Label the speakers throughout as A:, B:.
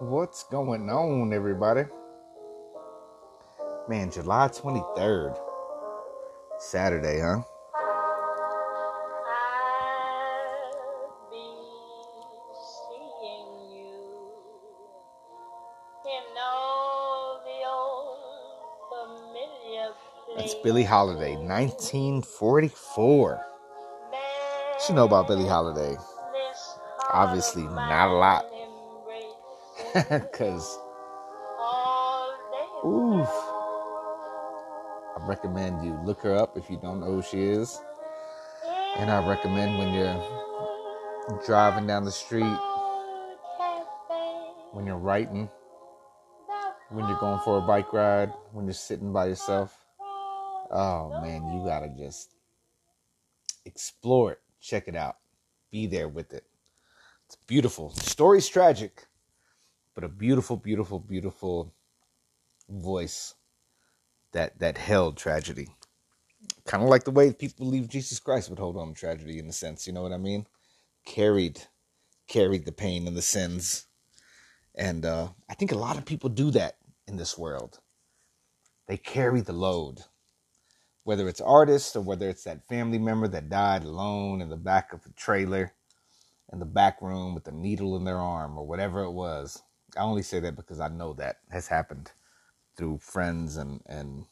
A: What's going on, everybody? Man, July 23rd. Saturday, huh? That's Billie Holiday, 1944. What you know about Billie Holiday? Obviously, not a lot. Because, oof. I recommend you look her up if you don't know who she is. And I recommend when you're driving down the street, when you're writing, when you're going for a bike ride, when you're sitting by yourself. Oh man, you gotta just explore it, check it out, be there with it. It's beautiful. The story's tragic, but a beautiful, beautiful, beautiful voice that that held tragedy. Kind of like the way people believe Jesus Christ would hold on to tragedy in a sense, you know what I mean? Carried carried the pain and the sins. And uh, I think a lot of people do that in this world. They carry the load. Whether it's artists or whether it's that family member that died alone in the back of a trailer in the back room with a needle in their arm or whatever it was. I only say that because I know that has happened through friends and and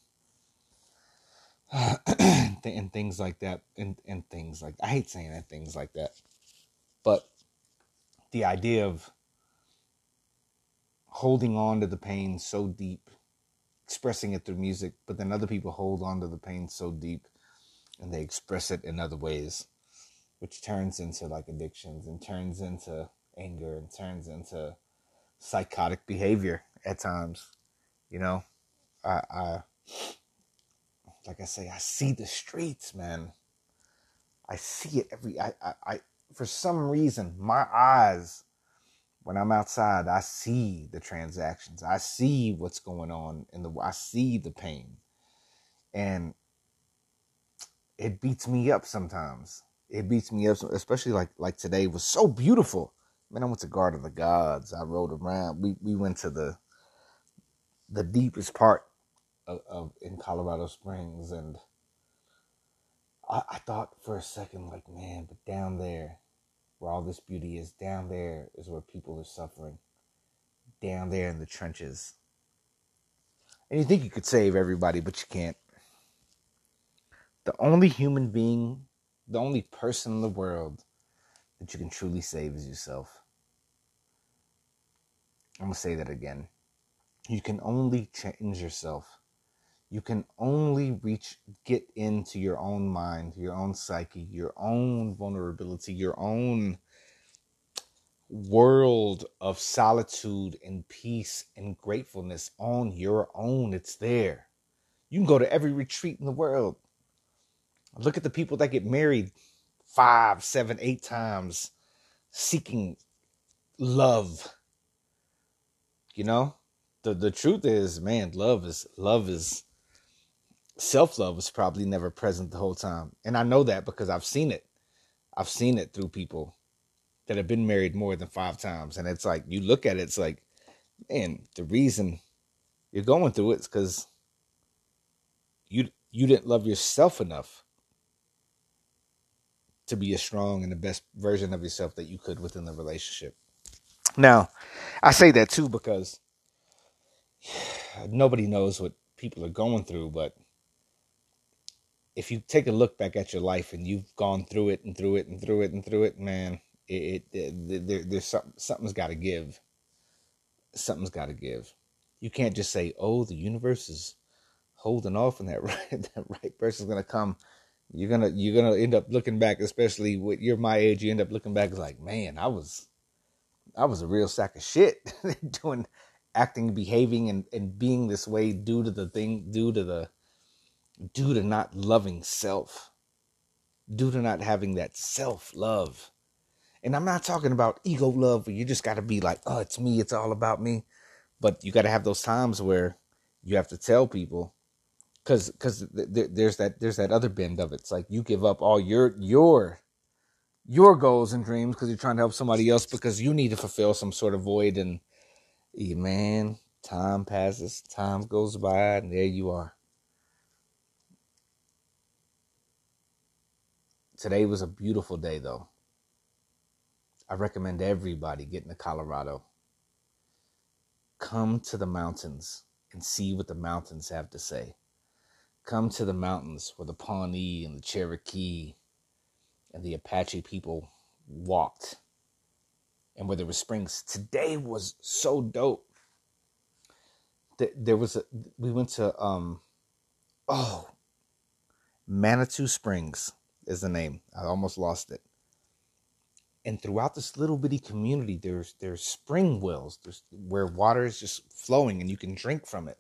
A: and things like that and and things like I hate saying that things like that. But the idea of holding on to the pain so deep, expressing it through music, but then other people hold on to the pain so deep and they express it in other ways which turns into like addictions and turns into anger and turns into psychotic behavior at times. You know, I, I like I say, I see the streets, man. I see it every. I, I, I for some reason, my eyes when I'm outside, I see the transactions. I see what's going on in the. I see the pain, and it beats me up sometimes it beats me up, especially like like today was so beautiful. Man, I went to Garden of the Gods. I rode around. We we went to the the deepest part of, of in Colorado Springs, and I, I thought for a second, like, man, but down there, where all this beauty is, down there is where people are suffering. Down there in the trenches. And you think you could save everybody, but you can't. The only human being the only person in the world that you can truly save is yourself. I'm going to say that again. You can only change yourself. You can only reach, get into your own mind, your own psyche, your own vulnerability, your own world of solitude and peace and gratefulness on your own. It's there. You can go to every retreat in the world. Look at the people that get married five, seven, eight times seeking love. You know? The the truth is, man, love is love is self-love is probably never present the whole time. And I know that because I've seen it. I've seen it through people that have been married more than five times. And it's like you look at it, it's like, man, the reason you're going through it is because you you didn't love yourself enough to be as strong and the best version of yourself that you could within the relationship. Now, I say that too because nobody knows what people are going through, but if you take a look back at your life and you've gone through it and through it and through it and through it, man, it, it, it there, there's something something's got to give. Something's got to give. You can't just say, "Oh, the universe is holding off, and that right that right person's gonna come you're gonna you're gonna end up looking back, especially with you're my age, you end up looking back like, man, I was I was a real sack of shit doing acting, behaving and, and being this way due to the thing due to the due to not loving self. Due to not having that self love. And I'm not talking about ego love where you just gotta be like, oh, it's me, it's all about me. But you gotta have those times where you have to tell people because because th- there's that there's that other bend of it. It's like you give up all your your your goals and dreams because you're trying to help somebody else because you need to fulfill some sort of void and man, time passes, time goes by, and there you are. Today was a beautiful day, though. I recommend everybody getting to Colorado. Come to the mountains and see what the mountains have to say. Come to the mountains where the Pawnee and the Cherokee and the Apache people walked and where there were springs. Today was so dope. There was a, we went to, um, oh, Manitou Springs is the name. I almost lost it. And throughout this little bitty community, there's there's spring wells, there's where water is just flowing and you can drink from it.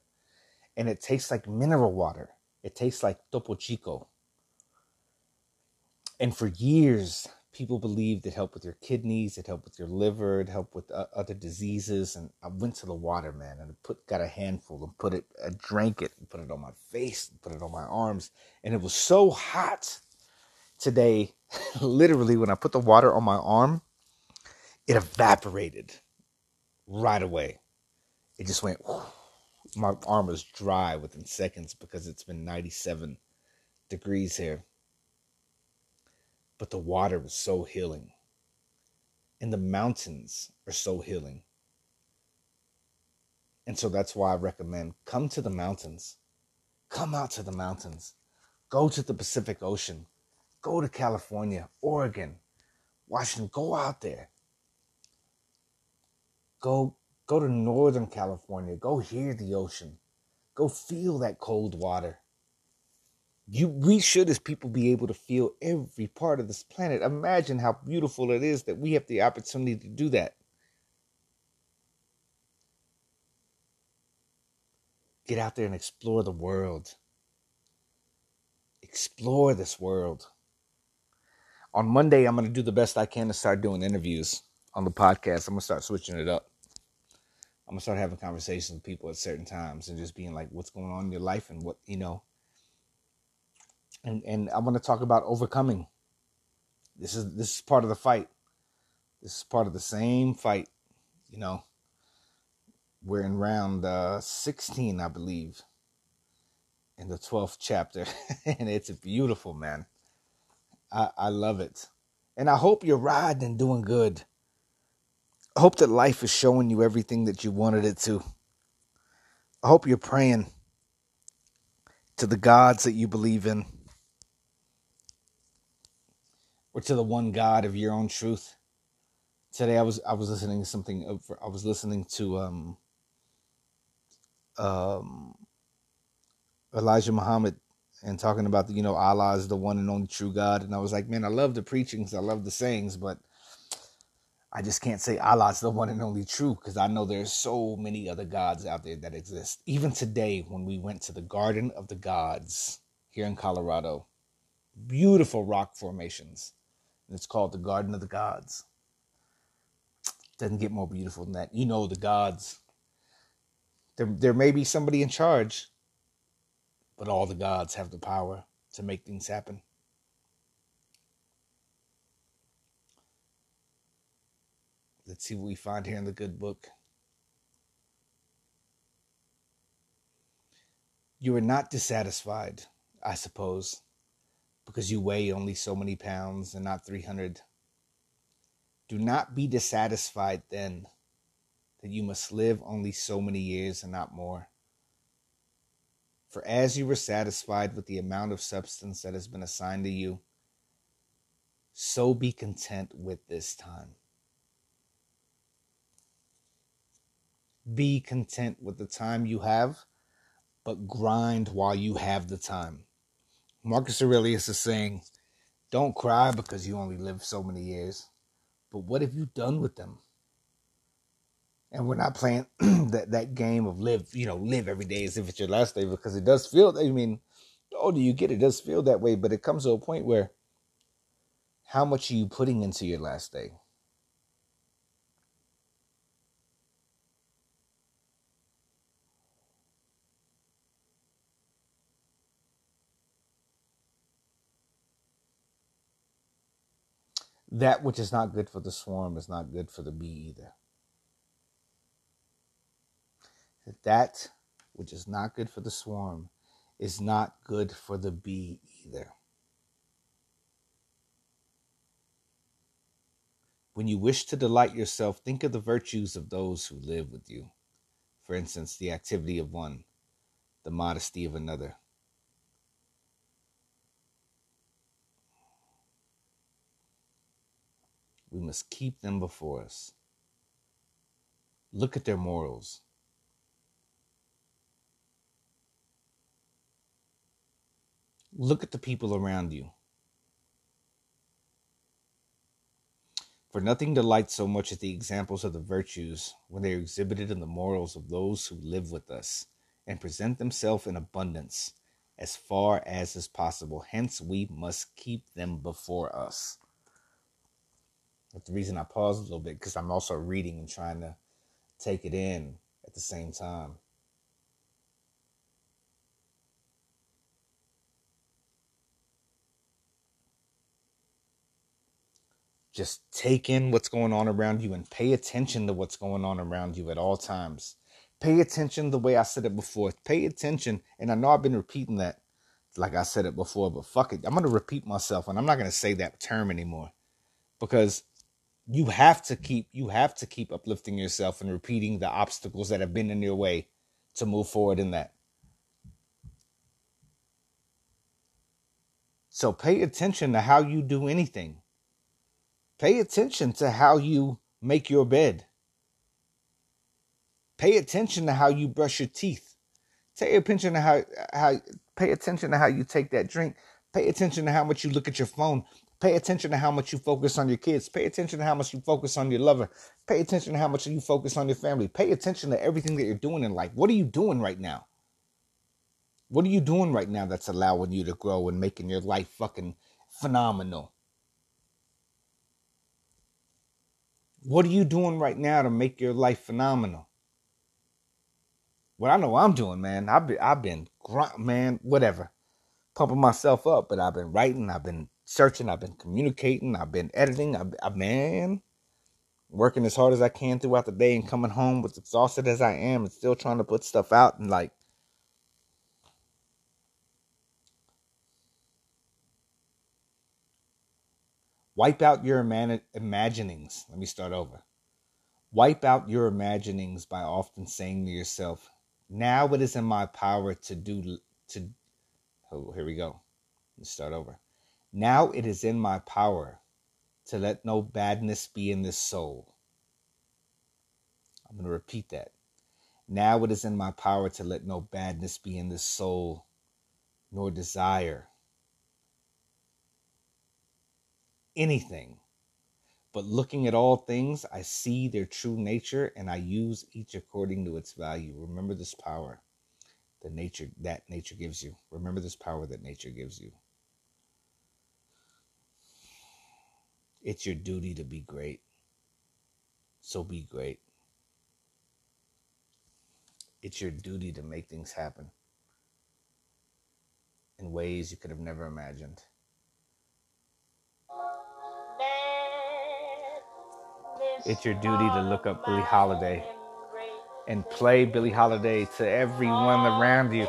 A: And it tastes like mineral water. It tastes like Topo Chico. And for years, people believed it helped with your kidneys, it helped with your liver, it helped with uh, other diseases. And I went to the water, man, and put got a handful and put it, I drank it, and put it on my face, and put it on my arms, and it was so hot today. literally, when I put the water on my arm, it evaporated right away. It just went. Whew. My arm was dry within seconds because it's been 97 degrees here but the water was so healing. And the mountains are so healing. And so that's why I recommend come to the mountains. Come out to the mountains. Go to the Pacific Ocean. Go to California, Oregon, Washington. Go out there. Go go to Northern California. Go hear the ocean. Go feel that cold water. You we should as people be able to feel every part of this planet. Imagine how beautiful it is that we have the opportunity to do that. Get out there and explore the world. Explore this world. On monday i'm going to do the best i can to start doing interviews on the podcast. I'm going to start switching it up i'm to start having conversations with people at certain times and just being like what's going on in your life and what you know and and I want to talk about overcoming. This is this is part of the fight. This is part of the same fight. You know, we're in round uh, 16, I believe, in the 12th chapter, and it's beautiful, man. I I love it, and I hope you're riding and doing good. I hope that life is showing you everything that you wanted it to. I hope you're praying to the gods that you believe in or to the one God of your own truth. Today I was I was listening to something I was listening to um um Elijah Muhammad and talking about the, you know Allah is the one and only true God and I was like man I love the preachings I love the sayings but I just can't say Allah is the one and only true because I know there's so many other gods out there that exist. Even today, when we went to the Garden of the Gods here in Colorado, beautiful rock formations and it's called the Garden of the Gods. Doesn't get more beautiful than that. You know the gods. There, there may be somebody in charge, but all the gods have the power to make things happen. Let's see what we find here in the good book. You are not dissatisfied, I suppose because you weigh only so many pounds and not 300. Do not be dissatisfied then that you must live only so many years and not more. For as you were satisfied with the amount of substance that has been assigned to you, so be content with this time. Be content with the time you have, but grind while you have the time. Marcus Aurelius is saying, don't cry because you only live so many years, but what have you done with them? And we're not playing that, that game of live, you know, live every day as if it's your last day because it does feel, I mean, the older you get, it does feel that way, but it comes to a point where how much are you putting into your last day? That which is not good for the swarm is not good for the bee either. That which is not good for the swarm is not good for the bee either. When you wish to delight yourself, think of the virtues of those who live with you. For instance, the activity of one, the modesty of another. We must keep them before us. Look at their morals. Look at the people around you. For nothing delights so much as the examples of the virtues when they are exhibited in the morals of those who live with us and present themselves in abundance as far as is possible. Hence, we must keep them before us. That's the reason I paused a little bit because I'm also reading and trying to take it in at the same time. Just take in what's going on around you and pay attention to what's going on around you at all times. Pay attention the way I said it before. Pay attention. And I know I've been repeating that like I said it before, but fuck it. I'm going to repeat myself and I'm not going to say that term anymore because you have to keep you have to keep uplifting yourself and repeating the obstacles that have been in your way to move forward in that. So pay attention to how you do anything. Pay attention to how you make your bed. Pay attention to how you brush your teeth. Pay attention to how how pay attention to how you take that drink. Pay attention to how much you look at your phone. Pay attention to how much you focus on your kids. Pay attention to how much you focus on your lover. Pay attention to how much you focus on your family. Pay attention to everything that you're doing in life. What are you doing right now? What are you doing right now that's allowing you to grow and making your life fucking phenomenal? What are you doing right now to make your life phenomenal? Well, I know I'm doing, man. I've been, I've been, man, whatever, pumping myself up. But I've been writing. I've been searching, I've been communicating, I've been editing, I've, I've been working as hard as I can throughout the day and coming home as exhausted as I am and still trying to put stuff out and like wipe out your imaginings. Let me start over. Wipe out your imaginings by often saying to yourself, now it is in my power to do to oh here we go. Let's start over. Now it is in my power to let no badness be in this soul. I'm going to repeat that. Now it is in my power to let no badness be in this soul, nor desire anything. But looking at all things, I see their true nature and I use each according to its value. Remember this power the nature that nature gives you. Remember this power that nature gives you. It's your duty to be great. So be great. It's your duty to make things happen in ways you could have never imagined. It's your duty to look up Billie Holiday and play Billie Holiday to everyone around you.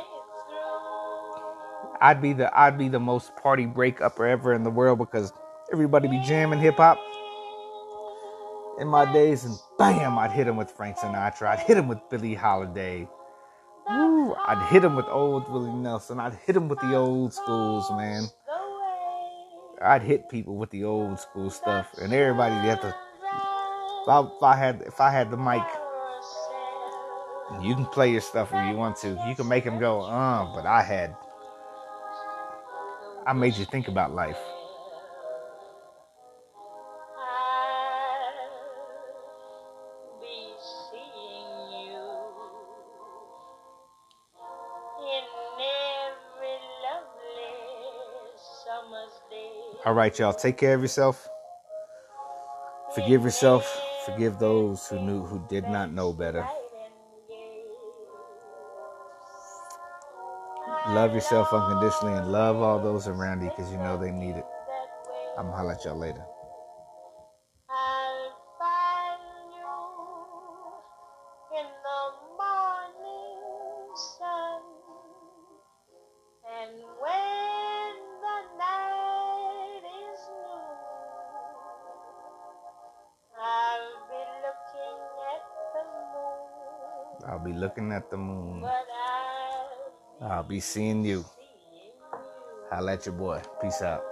A: I'd be the I'd be the most party break upper ever in the world because everybody be jamming hip hop in my days, and bam, I'd hit him with Frank Sinatra. I'd hit him with Billie Holiday. Woo, I'd hit him with old Willie Nelson. I'd hit him with the old schools, man. I'd hit people with the old school stuff, and everybody had to. If I, if I had if I had the mic, you can play your stuff if you want to. You can make them go, uh, but I had. I made you think about life. All right, y'all. Take care of yourself. Forgive yourself. Forgive those who knew who did not know better. Love yourself unconditionally and love all those around you because you know they need it. I'm gonna holler at y'all later.
B: Looking at the moon. I'll be seeing you. I'll let your boy. Peace out.